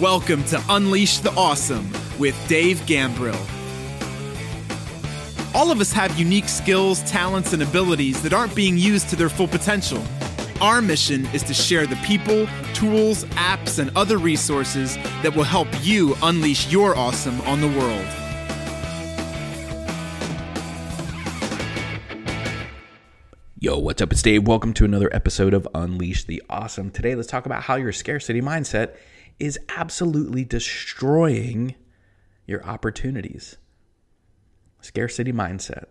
Welcome to Unleash the Awesome with Dave Gambrill. All of us have unique skills, talents, and abilities that aren't being used to their full potential. Our mission is to share the people, tools, apps, and other resources that will help you unleash your awesome on the world. Yo, what's up? It's Dave. Welcome to another episode of Unleash the Awesome. Today, let's talk about how your scarcity mindset is absolutely destroying your opportunities. Scarcity mindset.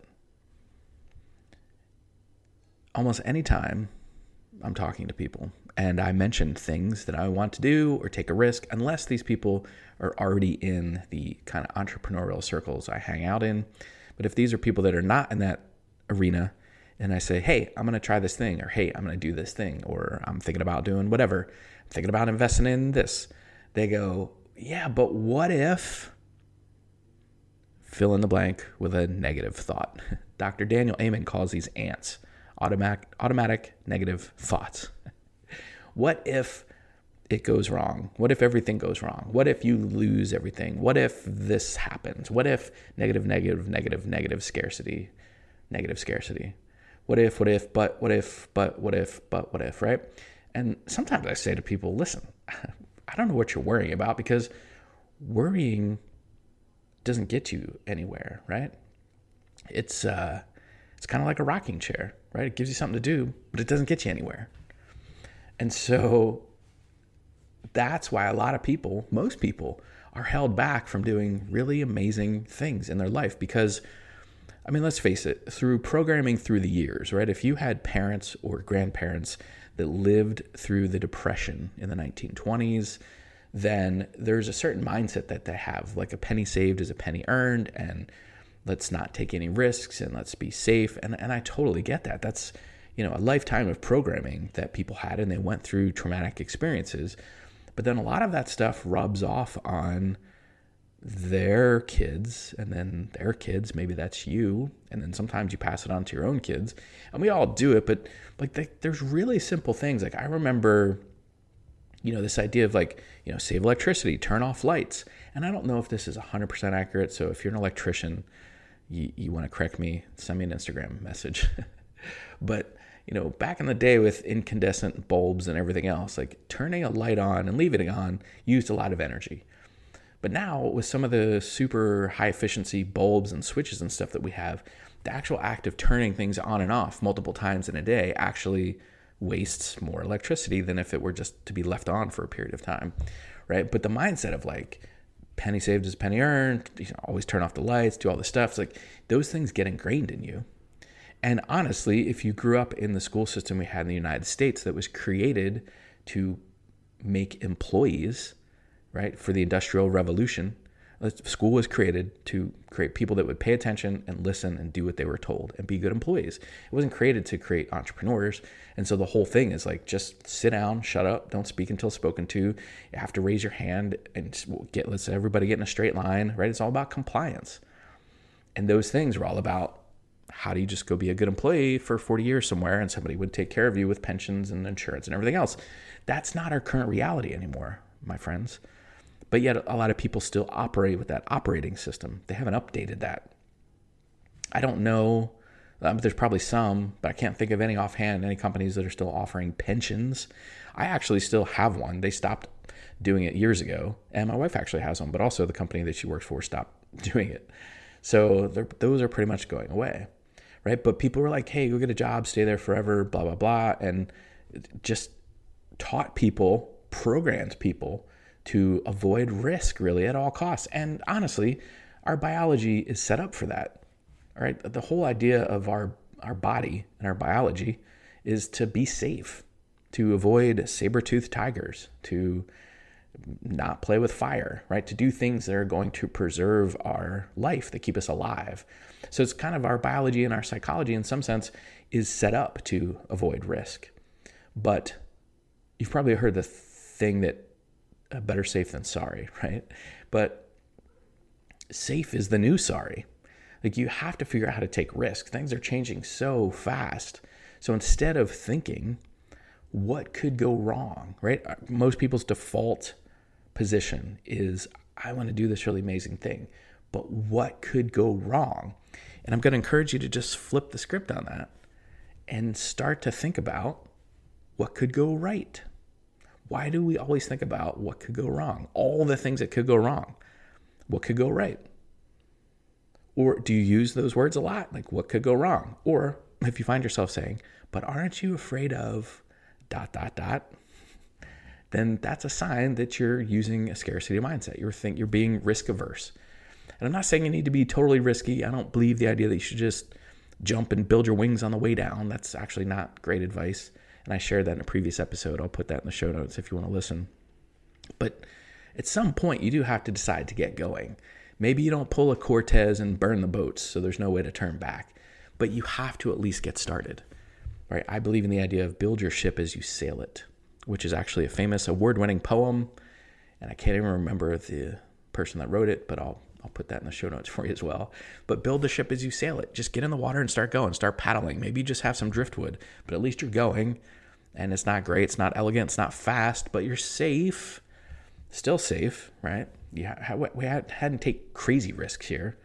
Almost any time I'm talking to people and I mention things that I want to do or take a risk, unless these people are already in the kind of entrepreneurial circles I hang out in. But if these are people that are not in that arena, and I say, hey, I'm going to try this thing, or hey, I'm going to do this thing, or I'm thinking about doing whatever, I'm thinking about investing in this, they go, yeah, but what if fill in the blank with a negative thought? Dr. Daniel Amen calls these ants automatic, automatic negative thoughts. what if it goes wrong? What if everything goes wrong? What if you lose everything? What if this happens? What if negative, negative, negative, negative scarcity, negative scarcity? What if, what if, but what if, but what if, but what if, right? And sometimes I say to people, listen, I don't know what you're worrying about because worrying doesn't get you anywhere, right? It's uh it's kind of like a rocking chair, right? It gives you something to do, but it doesn't get you anywhere. And so that's why a lot of people, most people, are held back from doing really amazing things in their life because I mean, let's face it, through programming through the years, right? If you had parents or grandparents that lived through the Depression in the 1920s, then there's a certain mindset that they have. Like a penny saved is a penny earned, and let's not take any risks and let's be safe. And, and I totally get that. That's, you know, a lifetime of programming that people had, and they went through traumatic experiences. But then a lot of that stuff rubs off on their kids and then their kids maybe that's you and then sometimes you pass it on to your own kids and we all do it but like the, there's really simple things. Like i remember you know this idea of like you know save electricity turn off lights and i don't know if this is 100% accurate so if you're an electrician you, you want to correct me send me an instagram message. But you know back in the day with incandescent bulbs and everything else like turning a light on and leaving it on used a lot of energy but now, with some of the super high efficiency bulbs and switches and stuff that we have, the actual act of turning things on and off multiple times in a day actually wastes more electricity than if it were just to be left on for a period of time, right? But the mindset of like, penny saved is penny earned, you know, always turn off the lights, do all this stuff, it's like those things get ingrained in you. And honestly, if you grew up in the school system we had in the United States that was created to make employees right? For the Industrial Revolution, school was created to create people that would pay attention and listen and do what they were told and be good employees. It wasn't created to create entrepreneurs. And so the whole thing is like just sit down, shut up, don't speak until spoken to. You have to raise your hand and get let's everybody get in a straight line, right? It's all about compliance. And those things were all about how do you just go be a good employee for 40 years somewhere and somebody would take care of you with pensions and insurance and everything else. That's not our current reality anymore, my friends. But yet, a lot of people still operate with that operating system. They haven't updated that. I don't know. Um, there's probably some, but I can't think of any offhand, any companies that are still offering pensions. I actually still have one. They stopped doing it years ago, and my wife actually has one, but also the company that she works for stopped doing it. So those are pretty much going away, right? But people were like, hey, go get a job, stay there forever, blah, blah, blah. And just taught people, programmed people to avoid risk really at all costs. And honestly, our biology is set up for that. All right. The whole idea of our, our body and our biology is to be safe, to avoid saber-toothed tigers, to not play with fire, right? To do things that are going to preserve our life, that keep us alive. So it's kind of our biology and our psychology, in some sense, is set up to avoid risk. But you've probably heard the thing that Uh, better safe than sorry, right? But safe is the new sorry. Like you have to figure out how to take risk. Things are changing so fast. So instead of thinking, what could go wrong, right? Uh, most people's default position is I want to do this really amazing thing, but what could go wrong? And I'm going to encourage you to just flip the script on that and start to think about what could go right. Why do we always think about what could go wrong? All the things that could go wrong. What could go right? Or do you use those words a lot? Like, what could go wrong? Or if you find yourself saying, but aren't you afraid of dot, dot, dot? Then that's a sign that you're using a scarcity mindset. You're think you're being risk averse. And I'm not saying you need to be totally risky. I don't believe the idea that you should just jump and build your wings on the way down. That's actually not great advice. And I shared that in a previous episode. I'll put that in the show notes if you want to listen. But at some point, you do have to decide to get going. Maybe you don't pull a Cortez and burn the boats, so there's no way to turn back, but you have to at least get started. Right? I believe in the idea of build your ship as you sail it, which is actually a famous award-winning poem, and I can't even remember the person that wrote it, but I'll I'll put that in the show notes for you as well. But build the ship as you sail it. Just get in the water and start going, start paddling. Maybe you just have some driftwood, but at least you're going. And it's not great, it's not elegant, it's not fast, but you're safe. Still safe, right? yeah, we hadn't take crazy risks here.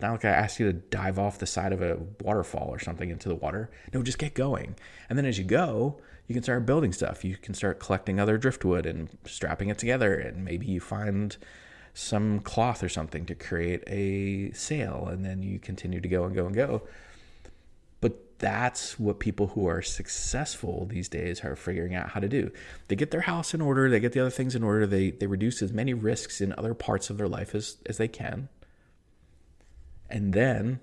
Not like I asked you to dive off the side of a waterfall or something into the water. No, just get going. And then as you go, you can start building stuff. You can start collecting other driftwood and strapping it together. And maybe you find some cloth or something to create a sail. And then you continue to go and go and go But that's what people who are successful these days are figuring out how to do. They get their house in order, they get the other things in order, they they reduce as many risks in other parts of their life as, as they can. And then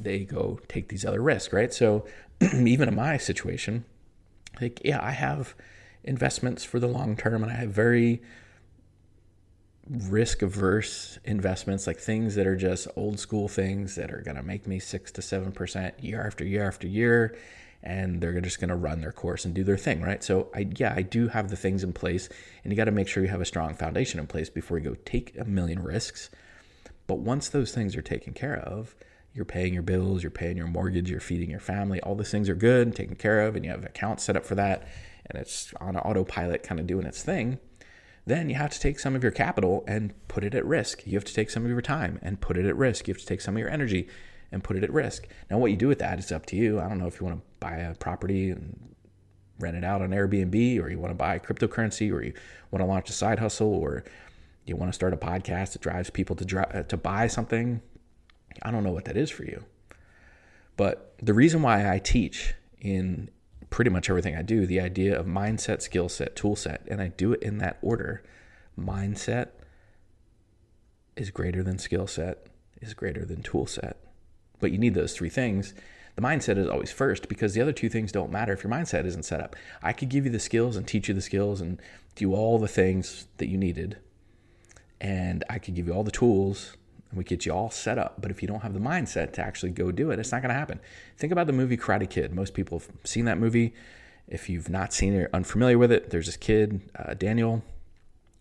they go take these other risks, right? So even in my situation, like yeah, I have investments for the long term and I have very risk averse investments, like things that are just old school things that are going to make me six to seven percent year after year after year, and they're just going to run their course and do their thing, right? So I yeah, I do have the things in place, and you got to make sure you have a strong foundation in place before you go take a million risks. But once those things are taken care of, you're paying your bills, you're paying your mortgage, you're feeding your family, all those things are good, and taken care of, and you have accounts set up for that, and it's on autopilot, kind of doing its thing then you have to take some of your capital and put it at risk. You have to take some of your time and put it at risk. You have to take some of your energy and put it at risk. Now, what you do with that is up to you. I don't know if you want to buy a property and rent it out on Airbnb, or you want to buy cryptocurrency, or you want to launch a side hustle, or you want to start a podcast that drives people to uh, to buy something. I don't know what that is for you. But the reason why I teach in pretty much everything I do the idea of mindset, skill set, tool set, and I do it in that order. Mindset is greater than skill set, is greater than tool set. But you need those three things. The mindset is always first because the other two things don't matter if your mindset isn't set up. I could give you the skills and teach you the skills and do all the things that you needed. And I could give you all the tools we get you all set up. But if you don't have the mindset to actually go do it, it's not going to happen. Think about the movie Karate Kid. Most people have seen that movie. If you've not seen it or unfamiliar with it, there's this kid, uh, Daniel,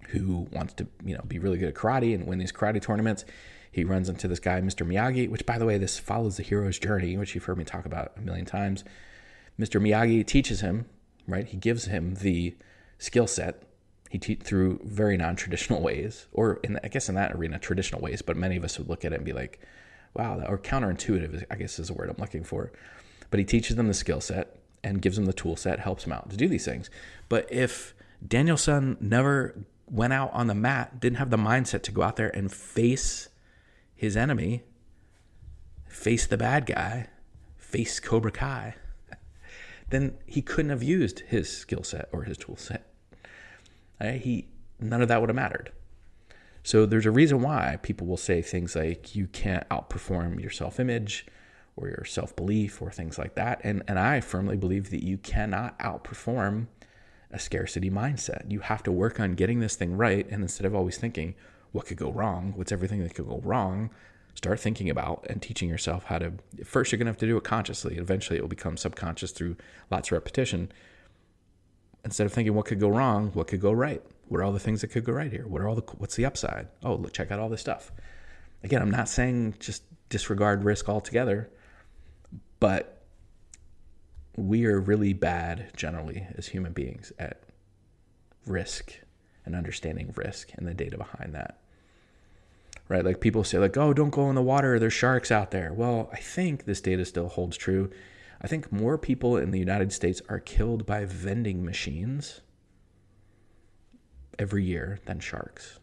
who wants to you know be really good at karate and win these karate tournaments. He runs into this guy, Mr. Miyagi, which by the way, this follows the hero's journey, which you've heard me talk about a million times. Mr. Miyagi teaches him, right? He gives him the skill set he te- through very non-traditional ways, or in I guess in that arena, traditional ways. But many of us would look at it and be like, "Wow," or counterintuitive. I guess is the word I'm looking for. But he teaches them the skill set and gives them the tool set, helps them out to do these things. But if Daniel-san never went out on the mat, didn't have the mindset to go out there and face his enemy, face the bad guy, face Cobra Kai, then he couldn't have used his skill set or his tool set? Eh, he none of that would have mattered. So there's a reason why people will say things like you can't outperform your self-image or your self-belief or things like that. And and I firmly believe that you cannot outperform a scarcity mindset. You have to work on getting this thing right and instead of always thinking what could go wrong, what's everything that could go wrong, start thinking about and teaching yourself how to first you're going to have to do it consciously. Eventually it will become subconscious through lots of repetition instead of thinking what could go wrong, what could go right? What are all the things that could go right here? What are all the what's the upside? Oh, look, check out all this stuff. Again, I'm not saying just disregard risk altogether, but we are really bad generally as human beings at risk and understanding risk and the data behind that. Right? Like people say, like, oh, don't go in the water, there's sharks out there. Well, I think this data still holds true. I think more people in the United States are killed by vending machines every year than sharks.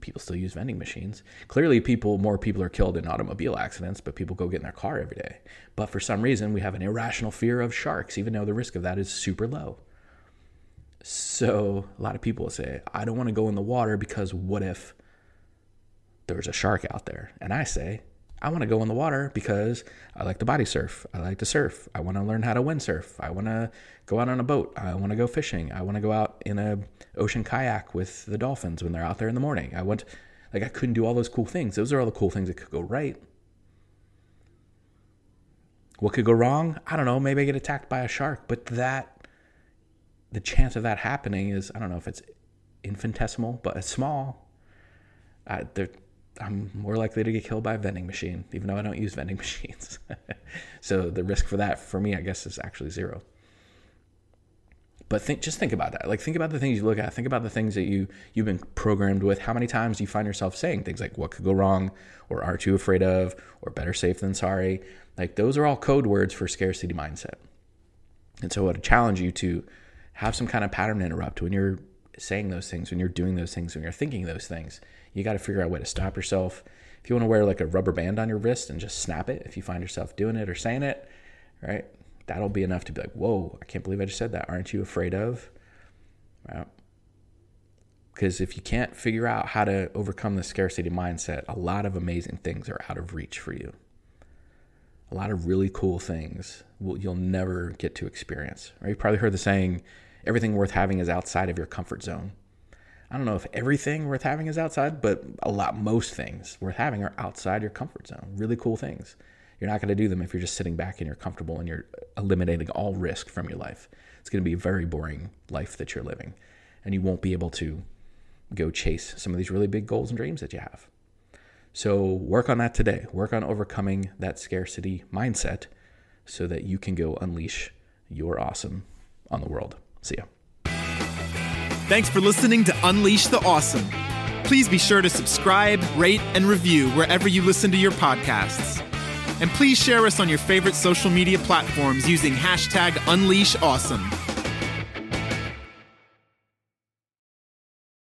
People still use vending machines. Clearly, people more people are killed in automobile accidents, but people go get in their car every day. But for some reason, we have an irrational fear of sharks, even though the risk of that is super low. So a lot of people say, I don't want to go in the water because what if there's a shark out there? And I say, I want to go in the water because I like to body surf. I like to surf. I want to learn how to windsurf. I want to go out on a boat. I want to go fishing. I want to go out in a ocean kayak with the dolphins when they're out there in the morning. I want like I couldn't do all those cool things. Those are all the cool things that could go right. What could go wrong? I don't know. Maybe I get attacked by a shark, but that the chance of that happening is I don't know if it's infinitesimal, but it's small. Uh, there I'm more likely to get killed by a vending machine, even though I don't use vending machines. so the risk for that, for me, I guess, is actually zero. But think, just think about that. Like, think about the things you look at. Think about the things that you you've been programmed with. How many times you find yourself saying things like "What could go wrong?" or "Aren't you afraid of?" or "Better safe than sorry?" Like, those are all code words for scarcity mindset. And so, I would challenge you to have some kind of pattern interrupt when you're saying those things, when you're doing those things, when you're thinking those things you got to figure out a way to stop yourself. If you want to wear like a rubber band on your wrist and just snap it, if you find yourself doing it or saying it, right, that'll be enough to be like, whoa, I can't believe I just said that. Aren't you afraid of? Right. Because if you can't figure out how to overcome the scarcity mindset, a lot of amazing things are out of reach for you. A lot of really cool things will, you'll never get to experience. Right? You've probably heard the saying, everything worth having is outside of your comfort zone. I don't know if everything worth having is outside, but a lot, most things worth having are outside your comfort zone. Really cool things. You're not going to do them if you're just sitting back and you're comfortable and you're eliminating all risk from your life. It's going to be a very boring life that you're living, and you won't be able to go chase some of these really big goals and dreams that you have. So, work on that today. Work on overcoming that scarcity mindset so that you can go unleash your awesome on the world. See ya. Thanks for listening to Unleash the Awesome. Please be sure to subscribe, rate, and review wherever you listen to your podcasts. And please share us on your favorite social media platforms using hashtag UnleashAwesome.